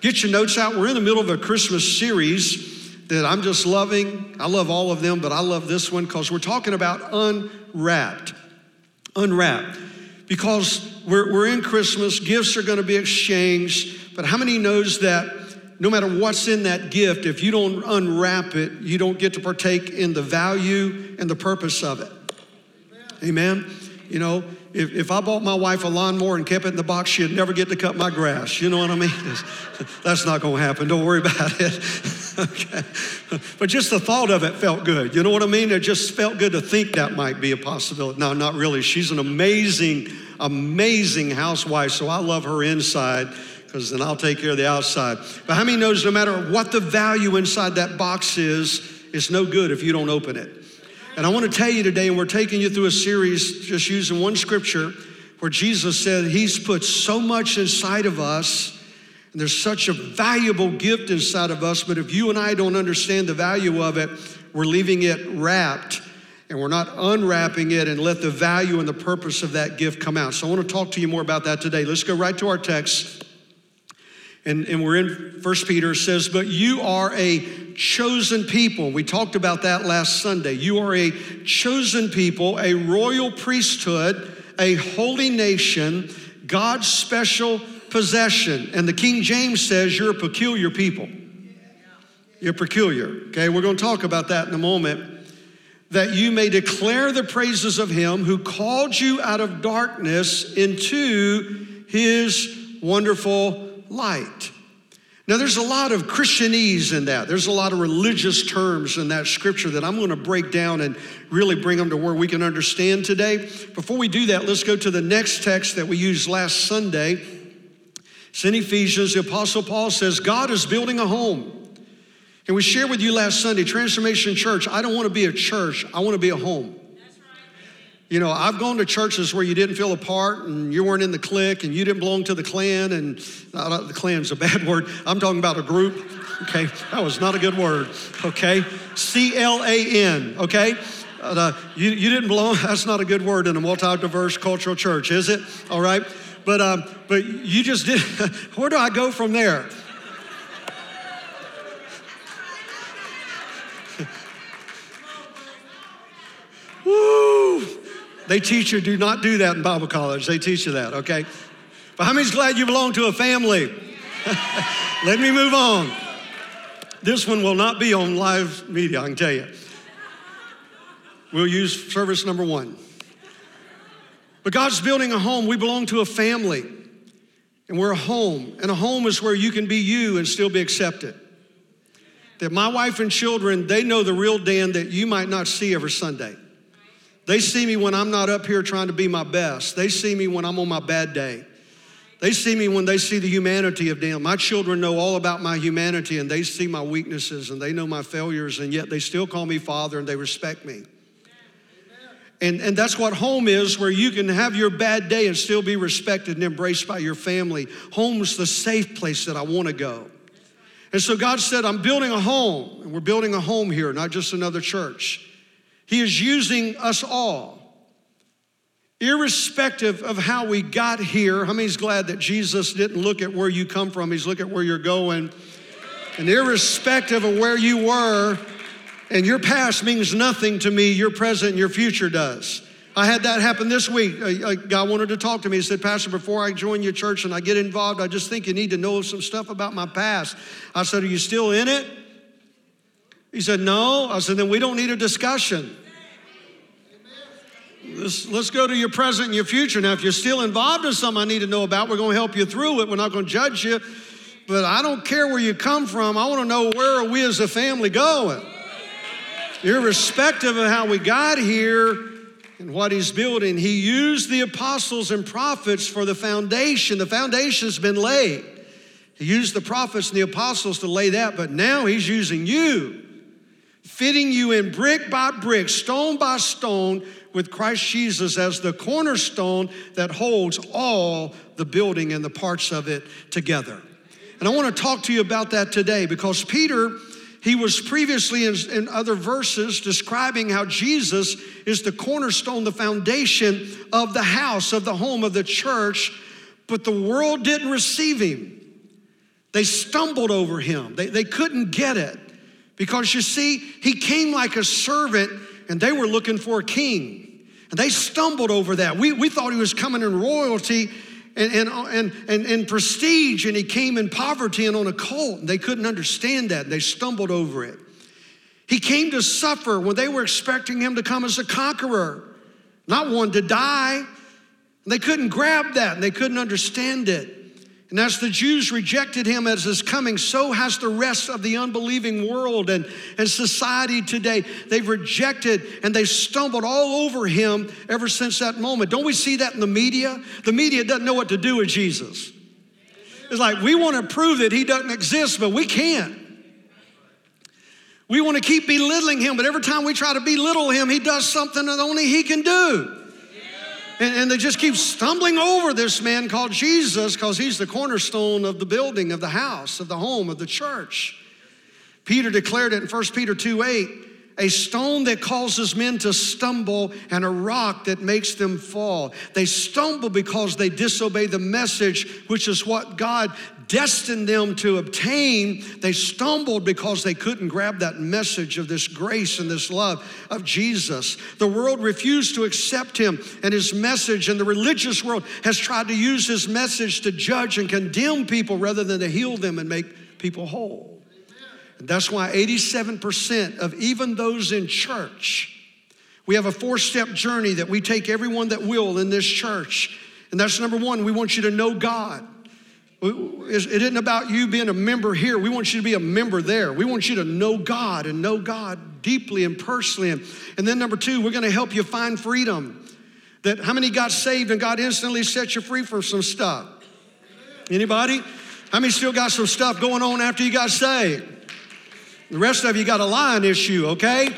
get your notes out. We're in the middle of a Christmas series that I'm just loving. I love all of them, but I love this one because we're talking about unwrapped. Unwrapped. Because we're, we're in Christmas, gifts are going to be exchanged, but how many knows that no matter what's in that gift, if you don't unwrap it, you don't get to partake in the value and the purpose of it? Amen. You know, if, if I bought my wife a lawnmower and kept it in the box, she'd never get to cut my grass. You know what I mean? That's not going to happen. Don't worry about it. okay. But just the thought of it felt good. You know what I mean? It just felt good to think that might be a possibility. No, not really. She's an amazing, amazing housewife, so I love her inside because then I'll take care of the outside. But how many knows no matter what the value inside that box is, it's no good if you don't open it. And I want to tell you today, and we're taking you through a series just using one scripture where Jesus said He's put so much inside of us, and there's such a valuable gift inside of us, but if you and I don't understand the value of it, we're leaving it wrapped and we're not unwrapping it and let the value and the purpose of that gift come out. So I want to talk to you more about that today. Let's go right to our text. And, and we're in First Peter says, But you are a chosen people. We talked about that last Sunday. You are a chosen people, a royal priesthood, a holy nation, God's special possession. And the King James says, You're a peculiar people. You're peculiar. Okay, we're going to talk about that in a moment. That you may declare the praises of him who called you out of darkness into his wonderful light. Now, there's a lot of Christianese in that. There's a lot of religious terms in that scripture that I'm going to break down and really bring them to where we can understand today. Before we do that, let's go to the next text that we used last Sunday. It's in Ephesians. The Apostle Paul says, God is building a home. And we shared with you last Sunday, Transformation Church, I don't want to be a church, I want to be a home. You know, I've gone to churches where you didn't feel a part and you weren't in the clique and you didn't belong to the clan, and not, the clan's a bad word. I'm talking about a group. Okay, that was not a good word. Okay, C L A N. Okay, uh, you, you didn't belong. That's not a good word in a multi-diverse cultural church, is it? All right, but um, but you just did. where do I go from there? Woo! They teach you do not do that in Bible college. They teach you that, okay? But how many's glad you belong to a family? Let me move on. This one will not be on live media, I can tell you. We'll use service number one. But God's building a home. We belong to a family, and we're a home. And a home is where you can be you and still be accepted. That my wife and children, they know the real Dan that you might not see every Sunday. They see me when I'm not up here trying to be my best. They see me when I'm on my bad day. They see me when they see the humanity of Dan. My children know all about my humanity and they see my weaknesses and they know my failures, and yet they still call me Father and they respect me. And, and that's what home is, where you can have your bad day and still be respected and embraced by your family. Home's the safe place that I want to go. And so God said, I'm building a home, and we're building a home here, not just another church. He is using us all. Irrespective of how we got here, how many's glad that Jesus didn't look at where you come from, he's looking at where you're going. And irrespective of where you were, and your past means nothing to me, your present and your future does. I had that happen this week. A, guy wanted to talk to me. He said, Pastor, before I join your church and I get involved, I just think you need to know some stuff about my past. I said, Are you still in it? He said, No. I said, Then we don't need a discussion. Let's, let's go to your present and your future. Now, if you're still involved in something I need to know about, we're going to help you through it. We're not going to judge you. But I don't care where you come from. I want to know where are we as a family going? Irrespective of how we got here and what he's building, he used the apostles and prophets for the foundation. The foundation's been laid. He used the prophets and the apostles to lay that, but now he's using you, fitting you in brick by brick, stone by stone, with Christ Jesus as the cornerstone that holds all the building and the parts of it together. And I want to talk to you about that today because Peter, he was previously in, in, other verses describing how Jesus is the cornerstone, the foundation of the house, of the home, of the church, but the world didn't receive him. They stumbled over him. They, they couldn't get it because you see, he came like a servant and they were looking for a king. And they stumbled over that. We, we thought he was coming in royalty and, and, and, and, and prestige, and he came in poverty and on a colt. And they couldn't understand that. They stumbled over it. He came to suffer when they were expecting him to come as a conqueror, not one to die. And they couldn't grab that and they couldn't understand it. And as the Jews rejected him as his coming, so has the rest of the unbelieving world and, and society today. They've rejected and they've stumbled all over him ever since that moment. Don't we see that in the media? The media doesn't know what to do with Jesus. It's like we want to prove that he doesn't exist, but we can't. We want to keep belittling him, but every time we try to belittle him, he does something that only he can do. And, and they just keep stumbling over this man called Jesus because he's the cornerstone of the building, of the house, of the home, of the church. Peter declared it in 1 Peter 2 8 a stone that causes men to stumble, and a rock that makes them fall. They stumble because they disobey the message, which is what God destined them to obtain. They stumbled because they couldn't grab that message of this grace and this love of Jesus. The world refused to accept him and his message, and the religious world has tried to use his message to judge and condemn people rather than to heal them and make people whole. And that's why 87% of even those in church, we have a four step journey that we take everyone that will in this church. And that's number one, we want you to know God. It isn't about you being a member here. We want you to be a member there. We want you to know God and know God deeply and personally. And, and then number two, we're going to help you find freedom. That how many got saved and God instantly set you free from some stuff? Anybody? How many still got some stuff going on after you got saved? The rest of you got a lying issue, okay?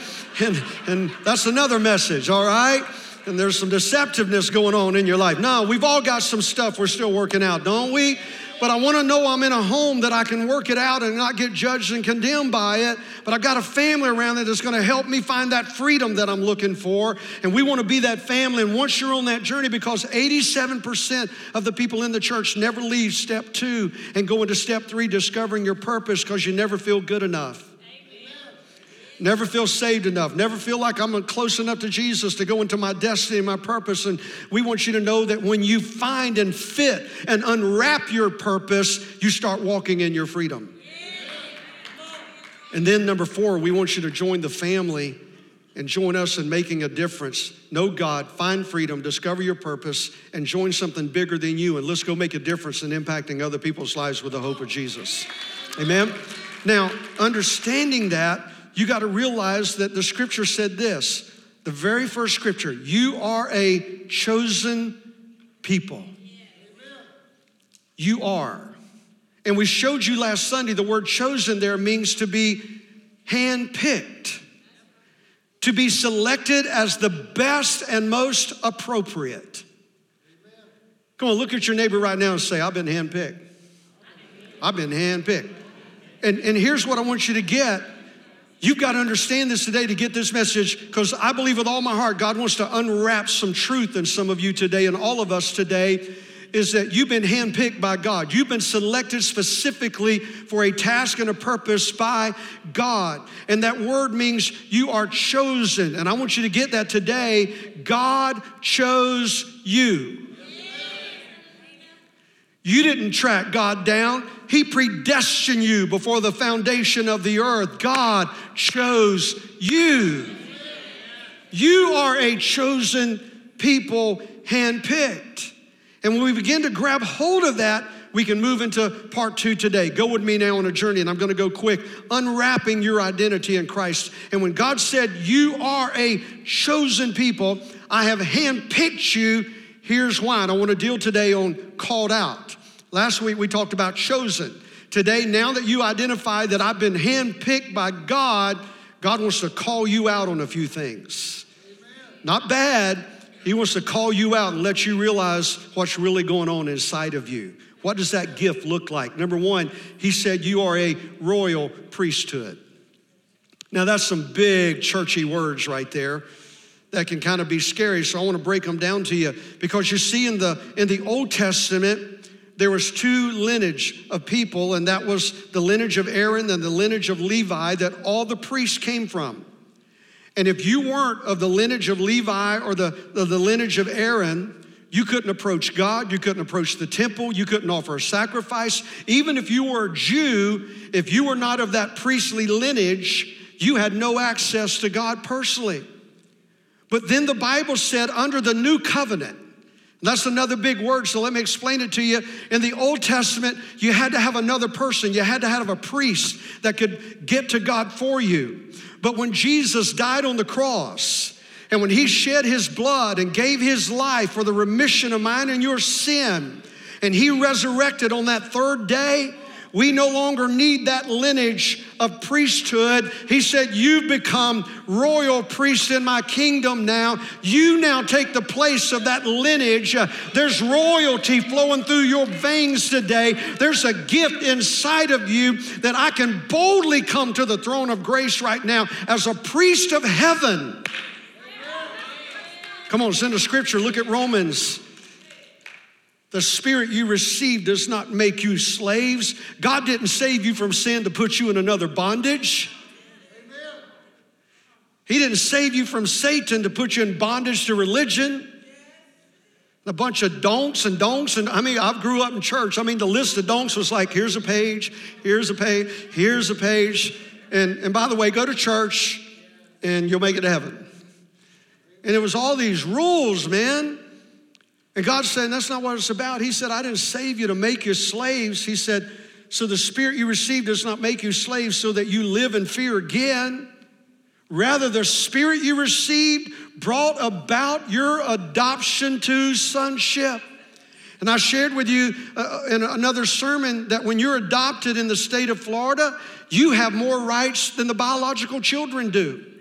And, and that's another message, all right? And there's some deceptiveness going on in your life. Now, we've all got some stuff we're still working out, don't we? but I want to know I'm in a home that I can work it out and not get judged and condemned by it. But I got a family around that that's going to help me find that freedom that I'm looking for. And we want to be that family. And once you're on that journey, because 87% of the people in the church never leave step two and go into step three, discovering your purpose because you never feel good enough never feel saved enough, never feel like I'm close enough to Jesus to go into my destiny and my purpose. And we want you to know that when you find and fit and unwrap your purpose, you start walking in your freedom. And then, number four, we want you to join the family and join us in making a difference. Know God, find freedom, discover your purpose, and join something bigger than you. And let's go make a difference in impacting other people's lives with the hope of Jesus. Amen? Now, understanding that, you got to realize that the scripture said this the very first scripture you are a chosen people. You are. And we showed you last Sunday the word chosen there means to be handpicked, to be selected as the best and most appropriate. Come on, look at your neighbor right now and say, I've been handpicked. I've been handpicked. And, and here's what I want you to get You've got to understand this today to get this message because I believe with all my heart God wants to unwrap some truth in some of you today and all of us today is that you've been handpicked by God. You've been selected specifically for a task and a purpose by God. And that word means you are chosen. And I want you to get that today. God chose you. You didn't track God down. He predestined you before the foundation of the earth. God chose you. You are a chosen people, handpicked. And when we begin to grab hold of that, we can move into part two today. Go with me now on a journey, and I'm gonna go quick, unwrapping your identity in Christ. And when God said, You are a chosen people, I have handpicked you Here's why. And I want to deal today on called out. Last week we talked about chosen. Today, now that you identify that I've been handpicked by God, God wants to call you out on a few things. Not bad. He wants to call you out and let you realize what's really going on inside of you. What does that gift look like? Number one, he said you are a royal priesthood. Now, that's some big churchy words right there that can kind of be scary. So I want to break them down to you because you see in the in the Old Testament there was two lineage of people, and that was the lineage of Aaron and the lineage of Levi that all the priests came from. And if you weren't of the lineage of Levi or the, the, the lineage of Aaron, you couldn't approach God, you couldn't approach the temple, you couldn't offer a sacrifice. Even if you were a Jew, if you were not of that priestly lineage, you had no access to God personally. But then the Bible said, under the new covenant, that's another big word, so let me explain it to you. In the Old Testament, you had to have another person, you had to have a priest that could get to God for you. But when Jesus died on the cross, and when he shed his blood and gave his life for the remission of mine and your sin, and he resurrected on that third day, we no longer need that lineage of priesthood. He said, You've become royal priests in my kingdom now. You now take the place of that lineage. There's royalty flowing through your veins today. There's a gift inside of you that I can boldly come to the throne of grace right now as a priest of heaven. Come on, send a scripture. Look at Romans. The spirit you received does not make you slaves. God didn't save you from sin to put you in another bondage. He didn't save you from Satan to put you in bondage to religion. A bunch of don'ts and don'ts. And I mean, I grew up in church. I mean, the list of don'ts was like here's a page, here's a page, here's a page. And, and by the way, go to church and you'll make it to heaven. And it was all these rules, man. And God's saying, that's not what it's about. He said, I didn't save you to make you slaves. He said, so the spirit you received does not make you slaves so that you live in fear again. Rather, the spirit you received brought about your adoption to sonship. And I shared with you uh, in another sermon that when you're adopted in the state of Florida, you have more rights than the biological children do.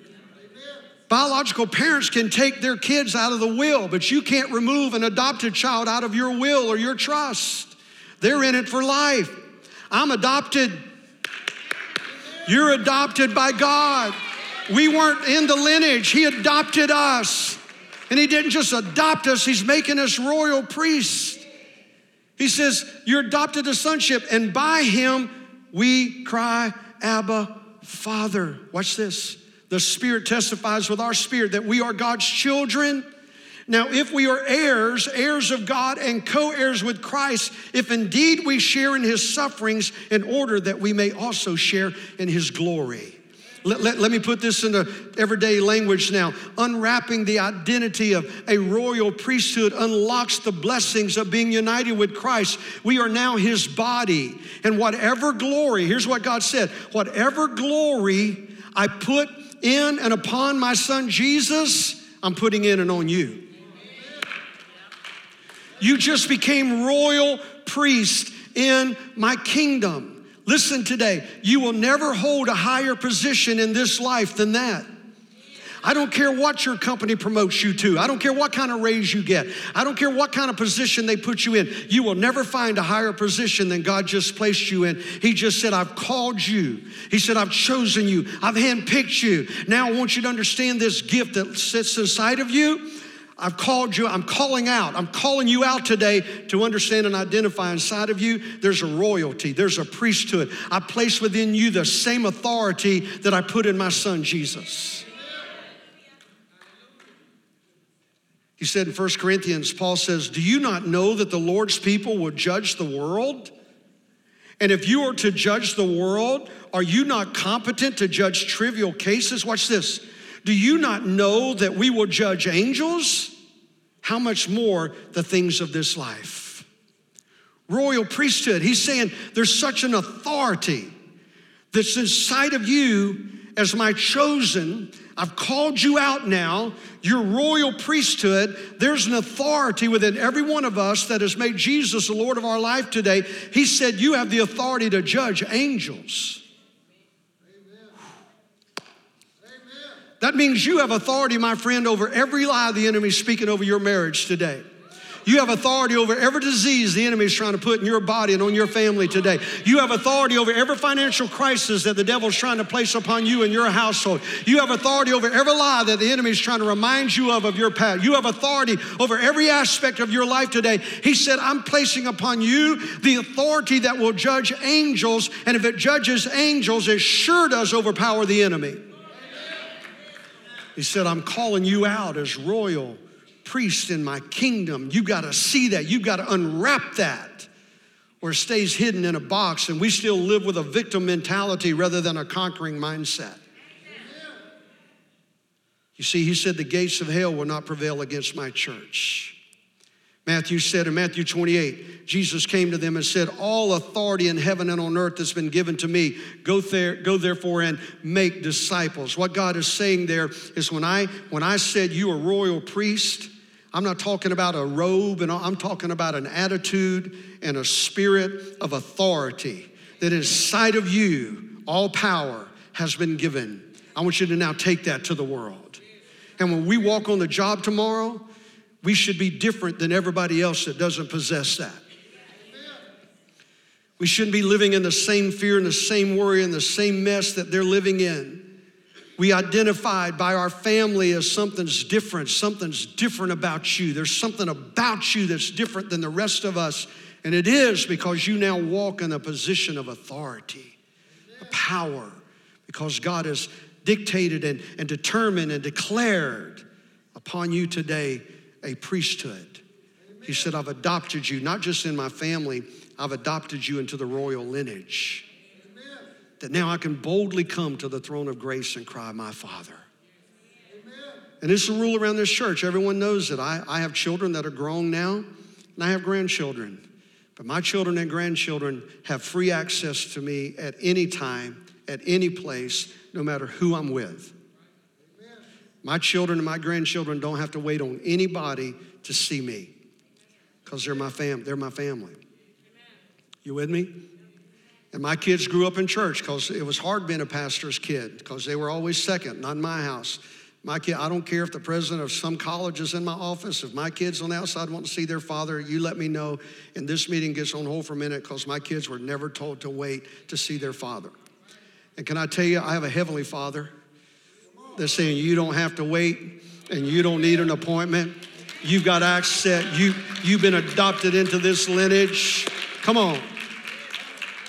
Biological parents can take their kids out of the will, but you can't remove an adopted child out of your will or your trust. They're in it for life. I'm adopted. You're adopted by God. We weren't in the lineage, He adopted us. And He didn't just adopt us, He's making us royal priests. He says, You're adopted to sonship, and by Him we cry, Abba, Father. Watch this. The Spirit testifies with our spirit that we are God's children. Now, if we are heirs, heirs of God, and co heirs with Christ, if indeed we share in his sufferings, in order that we may also share in his glory. Let, let, let, me put this into everyday language now. Unwrapping the identity of a royal priesthood unlocks the blessings of being united with Christ. We are now his body. And whatever glory, here's what God said whatever glory I put in and upon my son Jesus, I'm putting in and on you. You just became royal priest in my kingdom. Listen today, you will never hold a higher position in this life than that. I don't care what your company promotes you to. I don't care what kind of raise you get. I don't care what kind of position they put you in. You will never find a higher position than God just placed you in. He just said, I've called you. He said, I've chosen you. I've handpicked you. Now I want you to understand this gift that sits inside of you. I've called you, I'm calling out, I'm calling you out today to understand and identify inside of you there's a royalty, there's a priesthood. I place within you the same authority that I put in my son Jesus. He said in 1 Corinthians, Paul says, Do you not know that the Lord's people will judge the world? And if you are to judge the world, are you not competent to judge trivial cases? Watch this. Do you not know that we will judge angels? How much more the things of this life? Royal priesthood. He's saying there's such an authority that's inside of you as my chosen I've called you out now. Your royal priesthood. There's an authority within every one of us that has made Jesus the Lord of our life today. He said, You have the authority to judge angels. That means you have authority, my friend, over every lie the enemy is speaking over your marriage today. You have authority over every disease the enemy is trying to put in your body and on your family today. You have authority over every financial crisis that the devil's trying to place upon you and your household. You have authority over every lie that the enemy is trying to remind you of of your past. You have authority over every aspect of your life today. He said, I'm placing upon you the authority that will judge angels, and if it judges angels, it sure does overpower the enemy. He said, I'm calling you out as royal priest in my kingdom. You got to see that. You got to unwrap that or it stays hidden in a box and we still live with a victim mentality rather than a conquering mindset. You see, he said, The gates of hell will not prevail against my church. Matthew said in Matthew 28, Jesus came to them and said, All authority in heaven and on earth has been given to me. Go there, go therefore and make disciples. What God is saying there is when I when I said you are royal priest, I'm not talking about a robe, and I'm talking about an attitude and a spirit of authority that inside of you, all power has been given. I want you to now take that to the world. And when we walk on the job tomorrow, we should be different than everybody else that doesn't possess that. We shouldn't be living in the same fear and the same worry and the same mess that they're living in. We identified by our family as something's different. Something's different about you. There's something about you that's different than the rest of us. And it is because you now walk in a position of authority, a power, because God has dictated and, and determined and declared upon you today a priesthood. He said, I've adopted you, not just in my family, I've adopted you into the royal lineage that now I can boldly come to the throne of grace and cry, My Father. Amen. And it's a rule around this church. Everyone knows that I, I have children that are grown now, and I have grandchildren. But my children and grandchildren have free access to me at any time, at any place, no matter who I'm with. Amen. My children and my grandchildren don't have to wait on anybody to see me because they're my fam- they're my family. You with me? And my kids grew up in church because it was hard being a pastor's kid because they were always second, not in my house. My kid, I don't care if the president of some college is in my office. If my kids on the outside want to see their father, you let me know. And this meeting gets on hold for a minute because my kids were never told to wait to see their father. And can I tell you, I have a heavenly father that's saying you don't have to wait and you don't need an appointment. You've got access. You, you've been adopted into this lineage. Come on.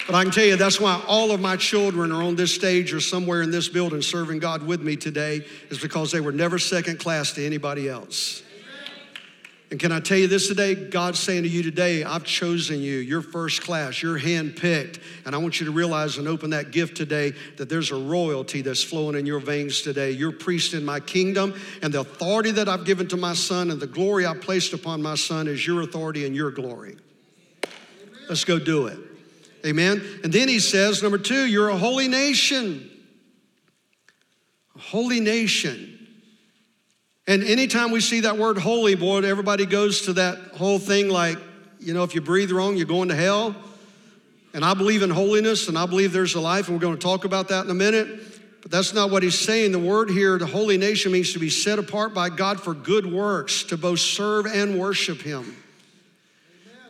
But I can tell you that's why all of my children are on this stage or somewhere in this building serving God with me today, is because they were never second class to anybody else. And can I tell you this today? God's saying to you today, I've chosen you. You're first class. You're handpicked. And I want you to realize and open that gift today that there's a royalty that's flowing in your veins today. You're priest in my kingdom, and the authority that I've given to my son and the glory I placed upon my son is your authority and your glory. Let's go do it. Amen. And then he says, number two, you're a holy nation. A holy nation. And anytime we see that word holy, boy, everybody goes to that whole thing like, you know, if you breathe wrong, you're going to hell. And I believe in holiness and I believe there's a life, and we're going to talk about that in a minute. But that's not what he's saying. The word here, the holy nation, means to be set apart by God for good works, to both serve and worship him.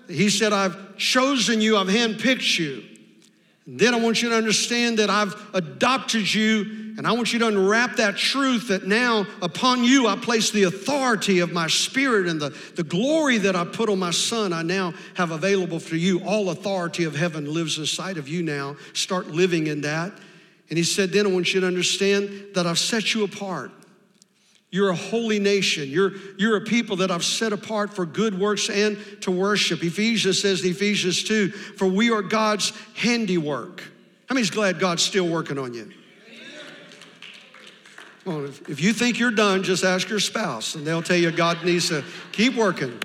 He said, I've chosen you, I've handpicked you. then I want you to understand that I've adopted you, and I want you to unwrap that truth that now upon you I place the authority of my spirit and the, the glory that I put on my son, I now have available for you. All authority of heaven lives inside of you now. Start living in that. And he said, Then I want you to understand that I've set you apart. You're a holy nation. You're, you're a people that I've set apart for good works and to worship. Ephesians says in Ephesians 2, for we are God's handiwork. How many's glad God's still working on you? Well, if, if you think you're done, just ask your spouse and they'll tell you God needs to keep working.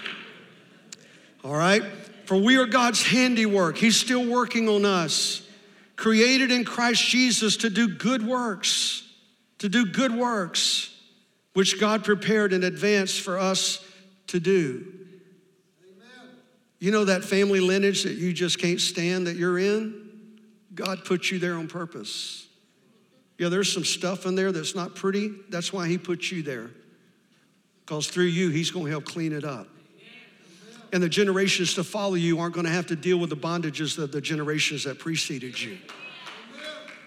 All right? For we are God's handiwork. He's still working on us. Created in Christ Jesus to do good works, to do good works which God prepared in advance for us to do. Amen. You know that family lineage that you just can't stand that you're in? God put you there on purpose. Yeah, there's some stuff in there that's not pretty. That's why He put you there. Because through you, He's going to help clean it up. and the generations to follow you aren't going to have to deal with the bondages of the generations that preceded you.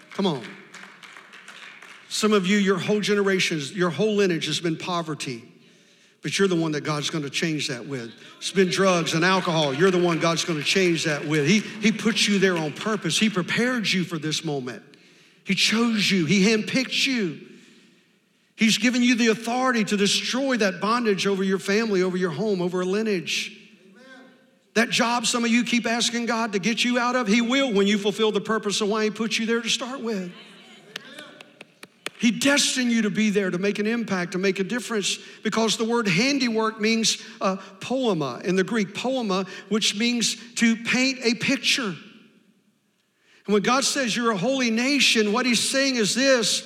Come on. Some of you, your whole generations, your whole lineage has been poverty, but you're the one that God's going to change that with. It's been drugs and alcohol. You're the one God's going to change that with. He, he put you there on purpose, He prepared you for this moment. He chose you, He handpicked you. He's given you the authority to destroy that bondage over your family, over your home, over a lineage. That job some of you keep asking God to get you out of, He will when you fulfill the purpose of why He put you there to start with. He destined you to be there to make an impact, to make a difference, because the word handiwork means uh, poema in the Greek, poema, which means to paint a picture. And when God says you're a holy nation, what He's saying is this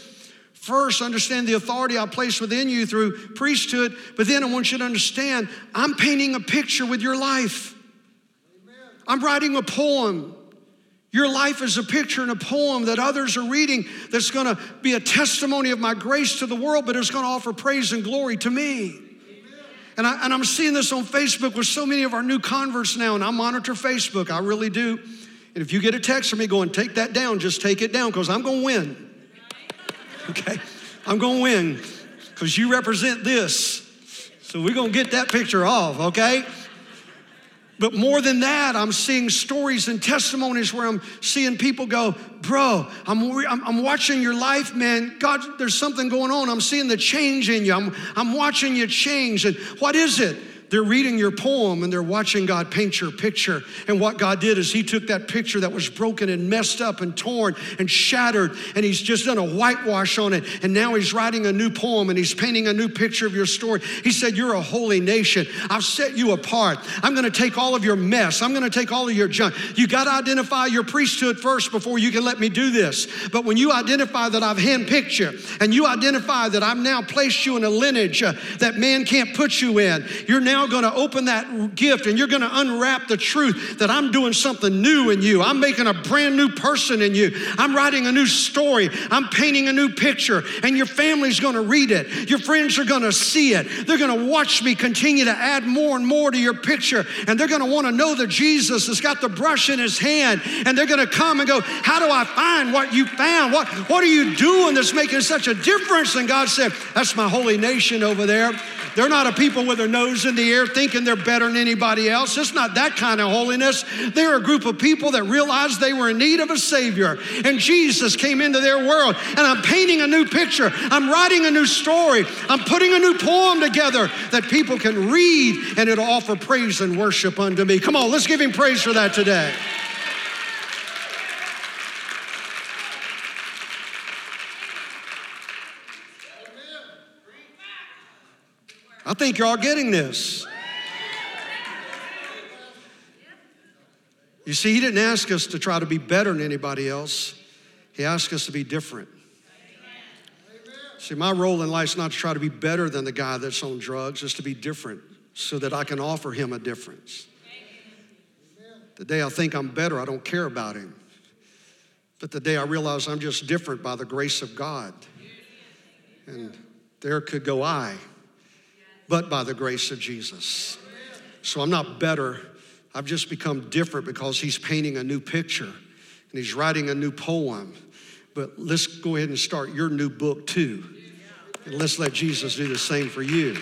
First, understand the authority I place within you through priesthood, but then I want you to understand I'm painting a picture with your life. Amen. I'm writing a poem. Your life is a picture and a poem that others are reading that's going to be a testimony of my grace to the world, but it's going to offer praise and glory to me. And, I, I'm seeing this on Facebook with so many of our new converts now, and I monitor Facebook, I really do. And if you get a text from me going, take that down, just take it down, because I'm going to win. Okay? I'm going to win, because you represent this. So we're going to get that picture off, okay? But more than that, I'm seeing stories and testimonies where I'm seeing people go, Bro, I'm, I'm, watching your life, man. God, there's something going on. I'm seeing the change in you. I'm, I'm watching you change. And what is it? They're reading your poem and they're watching God paint your picture. And what God did is He took that picture that was broken and messed up and torn and shattered, and He's just done a whitewash on it. And now He's writing a new poem and He's painting a new picture of your story. He said, You're a holy nation. I've set you apart. I'm going to take all of your mess, I'm going to take all of your junk. You got to identify your priesthood first before you can let me do this. But when you identify that I've handpicked you and you identify that I've now placed you in a lineage uh, that man can't put you in, you're now now going to open that gift and you're going to unwrap the truth that I'm doing something new in you. I'm making a brand new person in you. I'm writing a new story. I'm painting a new picture, and your family's going to read it. Your friends are going to see it. They're going to watch me continue to add more and more to your picture, and they're going to want to know that Jesus has got the brush in his hand, and they're going to come and go, How do I find what you found? What, what are you doing that's making such a difference? And God said, That's my holy nation over there. They're not a people with their nose in the air thinking they're better than anybody else. It's not that kind of holiness. They're a group of people that realized they were in need of a Savior. And Jesus came into their world. And I'm painting a new picture. I'm writing a new story. I'm putting a new poem together that people can read and it'll offer praise and worship unto me. Come on, let's give him praise for that today. I think you're all getting this. You see, He didn't ask us to try to be better than anybody else, He asked us to be different. See, my role in life is not to try to be better than the guy that's on drugs, it's to be different so that I can offer him a difference. The day I think I'm better, I don't care about him. But the day I realize I'm just different by the grace of God, and there could go I but by the grace of Jesus. So I'm not better. I've just become different because he's painting a new picture and he's writing a new poem. But let's go ahead and start your new book too. And let's let Jesus do the same for you.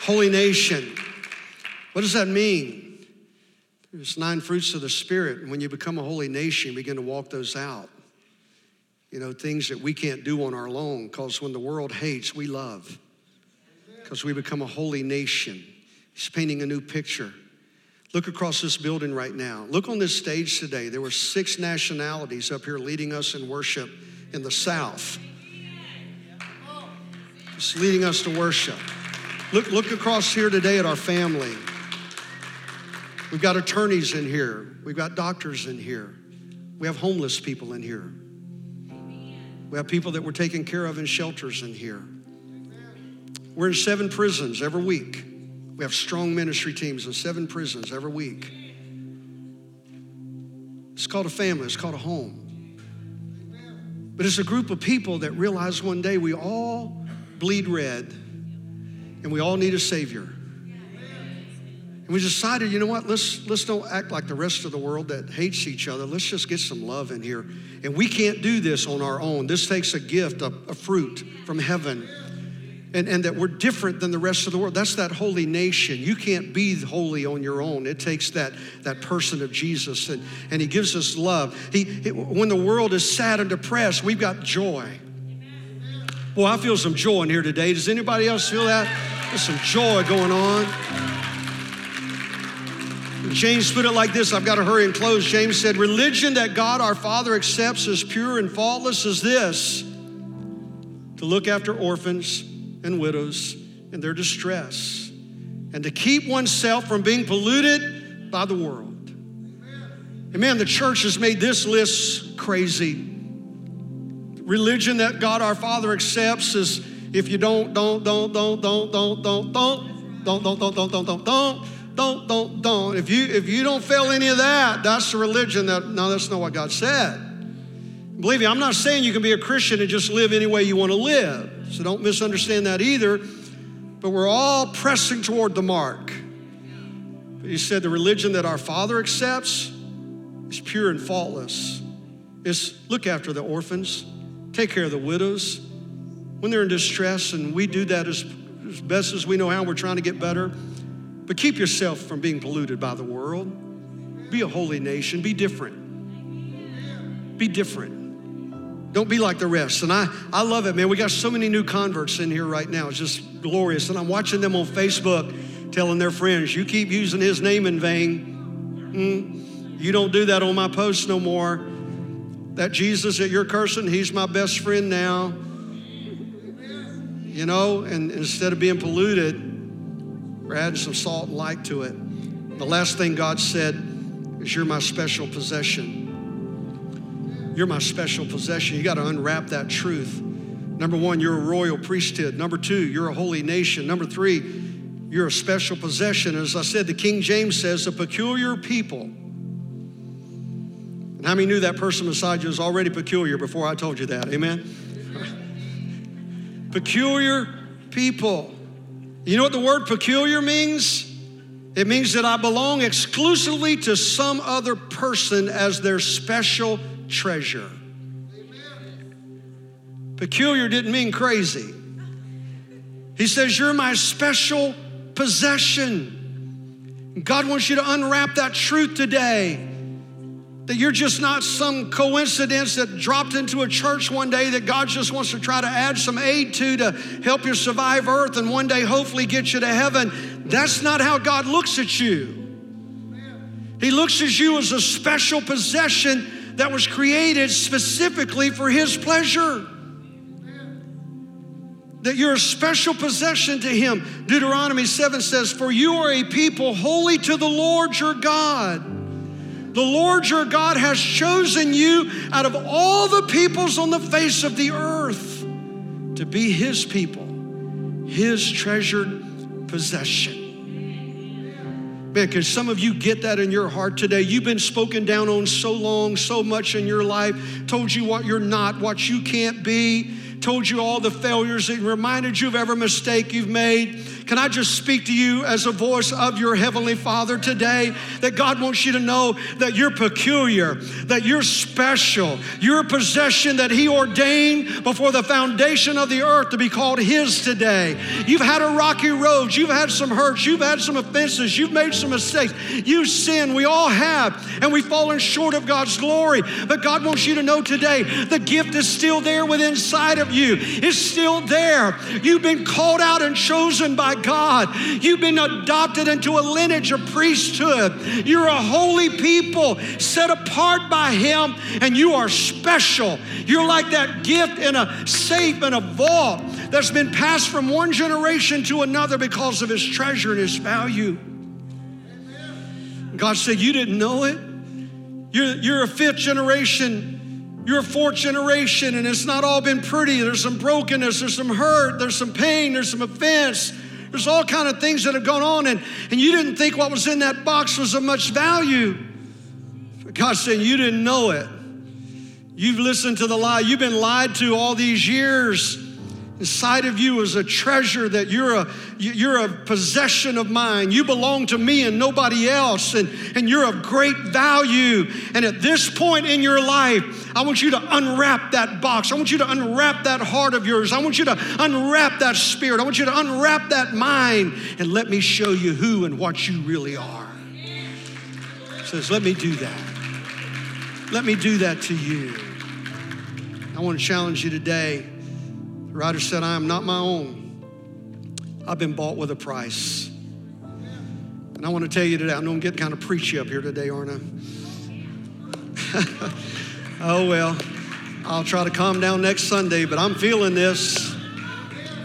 Holy nation. What does that mean? There's nine fruits of the Spirit. And when you become a holy nation, you begin to walk those out. You know, things that we can't do on our own because when the world hates, we love because we become a holy nation. He's painting a new picture. Look across this building right now. Look on this stage today. There were six nationalities up here leading us in worship in the South. Just leading us to worship. Look, look across here today at our family. We've got attorneys in here. We've got doctors in here. We have homeless people in here. We have people that we're taking care of in shelters in here. We're in seven prisons every week. We have strong ministry teams in seven prisons every week. It's called a family, it's called a home. But it's a group of people that realize one day we all bleed red and we all need a Savior. And we decided, you know what, let's, let's don't act like the rest of the world that hates each other. Let's just get some love in here. And we can't do this on our own. This takes a gift, a, a fruit from heaven. And, and that we're different than the rest of the world. That's that holy nation. You can't be holy on your own. It takes that, that person of Jesus, and, and He gives us love. He, he, when the world is sad and depressed, we've got joy. Boy, I feel some joy in here today. Does anybody else feel that? There's some joy going on. James put it like this I've got to hurry and close. James said, Religion that God our Father accepts as pure and faultless is this to look after orphans and widows in their distress, and to keep oneself from being polluted by the world. And man, the church has made this list crazy. Religion that God our Father accepts is if you don't, don't, don't, don't, don't, don't, don't, don't, don't, don't, don't, don't, don't, don't, don't don't, don't, don't. If you if you don't fail any of that, that's the religion that no, that's not what God said. Believe me, I'm not saying you can be a Christian and just live any way you want to live. So don't misunderstand that either. But we're all pressing toward the mark. But he said the religion that our Father accepts is pure and faultless. Is look after the orphans, take care of the widows when they're in distress, and we do that as, as best as we know how. We're trying to get better. But keep yourself from being polluted by the world. Be a holy nation. Be different. Be different. Don't be like the rest. And I, I love it, man. We got so many new converts in here right now. It's just glorious. And I'm watching them on Facebook telling their friends, you keep using his name in vain. Mm, you don't do that on my posts no more. That Jesus that you're cursing, he's my best friend now. You know, and instead of being polluted, we're adding some salt and light to it. The last thing God said is, You're my special possession. You're my special possession. You got to unwrap that truth. Number one, you're a royal priesthood. Number two, you're a holy nation. Number three, you're a special possession. As I said, the King James says, a peculiar people. And how many knew that person beside you was already peculiar before I told you that? Amen? peculiar people. You know what the word peculiar means? It means that I belong exclusively to some other person as their special treasure. Peculiar didn't mean crazy. He says, You're my special possession. God wants you to unwrap that truth today. That you're just not some coincidence that dropped into a church one day that God just wants to try to add some aid to to help you survive earth and one day hopefully get you to heaven. That's not how God looks at you. He looks at you as a special possession that was created specifically for His pleasure. That you're a special possession to Him. Deuteronomy 7 says, For you are a people holy to the Lord your God. The Lord your God has chosen you out of all the peoples on the face of the earth to be his people, his treasured possession. Man, can some of you get that in your heart today? You've been spoken down on so long, so much in your life, told you what you're not, what you can't be, told you all the failures, and reminded you of every mistake you've made. Can I just speak to you as a voice of your Heavenly Father today? That God wants you to know that you're peculiar, that you're special, you're a possession that He ordained before the foundation of the earth to be called His today. You've had a rocky road, you've had some hurts, you've had some offenses, you've made some mistakes, you've sinned, we all have, and we've fallen short of God's glory. But God wants you to know today the gift is still there within inside of you, it's still there. You've been called out and chosen by God. You've been adopted into a lineage, of priesthood. You're a holy people set apart by Him, and you are special. You're like that gift in a safe in a vault that's been passed from one generation to another because of His treasure and His value. God said, You didn't know it. You're, you're a fifth generation you're a fourth generation, and it's not all been pretty. There's some brokenness, there's some hurt, there's some pain, there's some offense, there's all kind of things that have gone on, and, and you didn't think what was in that box was of much value. But God's saying you didn't know it. You've listened to the lie. You've been lied to all these years. Inside of you is a treasure that you're a, you're a possession of mine. You belong to me and nobody else, and, and you're of great value. And at this point in your life, I want you to unwrap that box. I want you to unwrap that heart of yours. I want you to unwrap that spirit. I want you to unwrap that mind and let me show you who and what you really are. Says, let me do that. Let me do that to you. I want to challenge you today the writer said, I am not my own. I've been bought with a price. And I want to tell you today, I know I'm getting kind of preachy up here today, aren't I? oh, well, I'll try to calm down next Sunday, but I'm feeling this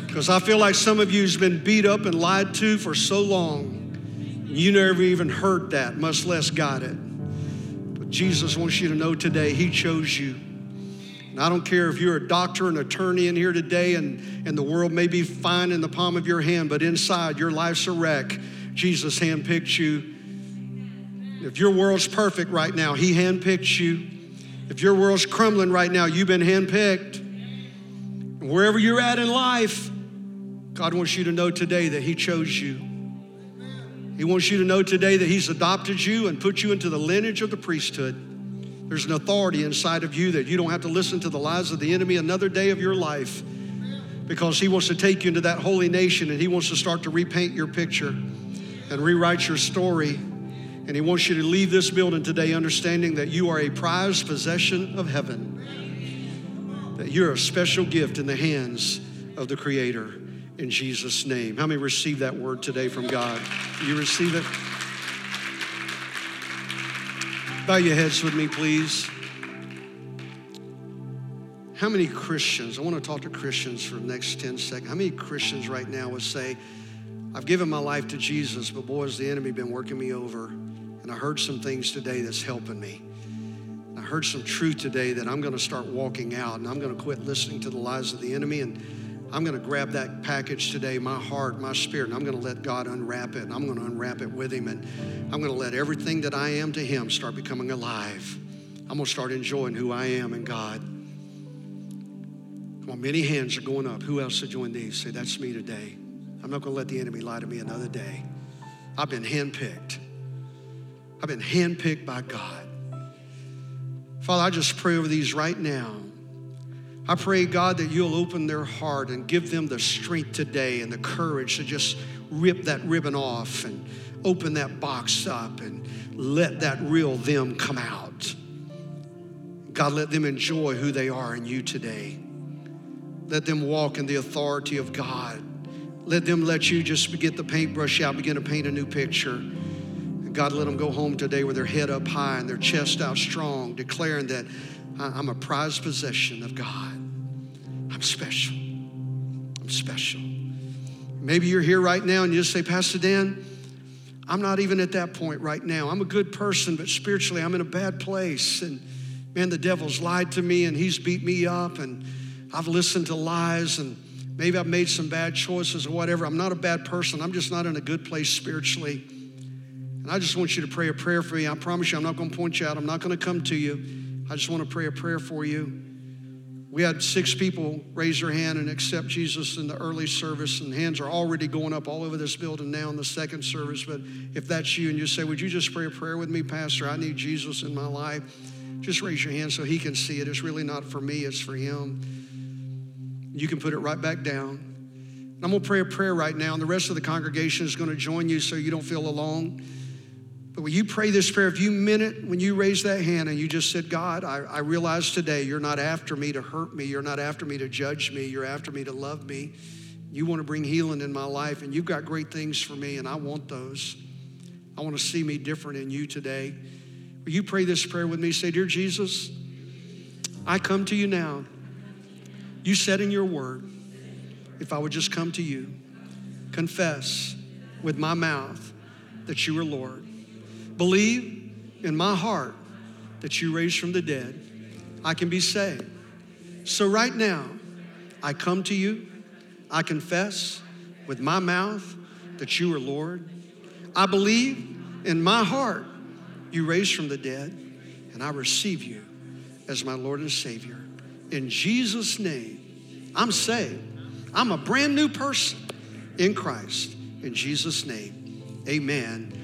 because I feel like some of you has been beat up and lied to for so long. You never even heard that, much less got it. But Jesus wants you to know today, He chose you. And I don't care if you're a doctor, an attorney in here today, and, and the world may be fine in the palm of your hand, but inside your life's a wreck. Jesus handpicked you. If your world's perfect right now, He handpicked you. If your world's crumbling right now, you've been handpicked. And wherever you're at in life, God wants you to know today that He chose you. He wants you to know today that He's adopted you and put you into the lineage of the priesthood. There's an authority inside of you that you don't have to listen to the lies of the enemy another day of your life because he wants to take you into that holy nation and he wants to start to repaint your picture and rewrite your story. And he wants you to leave this building today understanding that you are a prized possession of heaven, that you're a special gift in the hands of the Creator in Jesus' name. How many receive that word today from God? You receive it? Bow your heads with me, please. How many Christians, I want to talk to Christians for the next 10 seconds. How many Christians right now would say, I've given my life to Jesus, but boy, has the enemy been working me over. And I heard some things today that's helping me. I heard some truth today that I'm going to start walking out and I'm going to quit listening to the lies of the enemy and I'm going to grab that package today, my heart, my spirit, and I'm going to let God unwrap it. And I'm going to unwrap it with Him. And I'm going to let everything that I am to Him start becoming alive. I'm going to start enjoying who I am in God. Come on, many hands are going up. Who else to join these? Say, that's me today. I'm not going to let the enemy lie to me another day. I've been handpicked. I've been handpicked by God. Father, I just pray over these right now. I pray, God, that you'll open their heart and give them the strength today and the courage to just rip that ribbon off and open that box up and let that real them come out. God, let them enjoy who they are in you today. Let them walk in the authority of God. Let them let you just get the paintbrush out, begin to paint a new picture. And God, let them go home today with their head up high and their chest out strong, declaring that I'm a prized possession of God. I'm special. I'm special. Maybe you're here right now and you just say, Pastor Dan, I'm not even at that point right now. I'm a good person, but spiritually I'm in a bad place. And man, the devil's lied to me and he's beat me up and I've listened to lies and maybe I've made some bad choices or whatever. I'm not a bad person. I'm just not in a good place spiritually. And I just want you to pray a prayer for me. I promise you, I'm not going to point you out. I'm not going to come to you. I just want to pray a prayer for you. We had six people raise their hand and accept Jesus in the early service, and hands are already going up all over this building now in the second service. But if that's you and you say, Would you just pray a prayer with me, Pastor? I need Jesus in my life. Just raise your hand so he can see it. It's really not for me, it's for him. You can put it right back down. I'm going to pray a prayer right now, and the rest of the congregation is going to join you so you don't feel alone. But when you pray this prayer, if you meant it, when you raised that hand and you just said, God, I, I realize today you're not after me to hurt me, you're not after me to judge me, you're after me to love me. You want to bring healing in my life, and you've got great things for me, and I want those. I want to see me different in you today. Will you pray this prayer with me? Say, Dear Jesus, I come to you now. You said in your word, if I would just come to you, confess with my mouth that you are Lord believe in my heart that you raised from the dead, I can be saved. So right now, I come to you. I confess with my mouth that you are Lord. I believe in my heart you raised from the dead, and I receive you as my Lord and Savior. In Jesus' name, I'm saved. I'm a brand new person in Christ. In Jesus' name, amen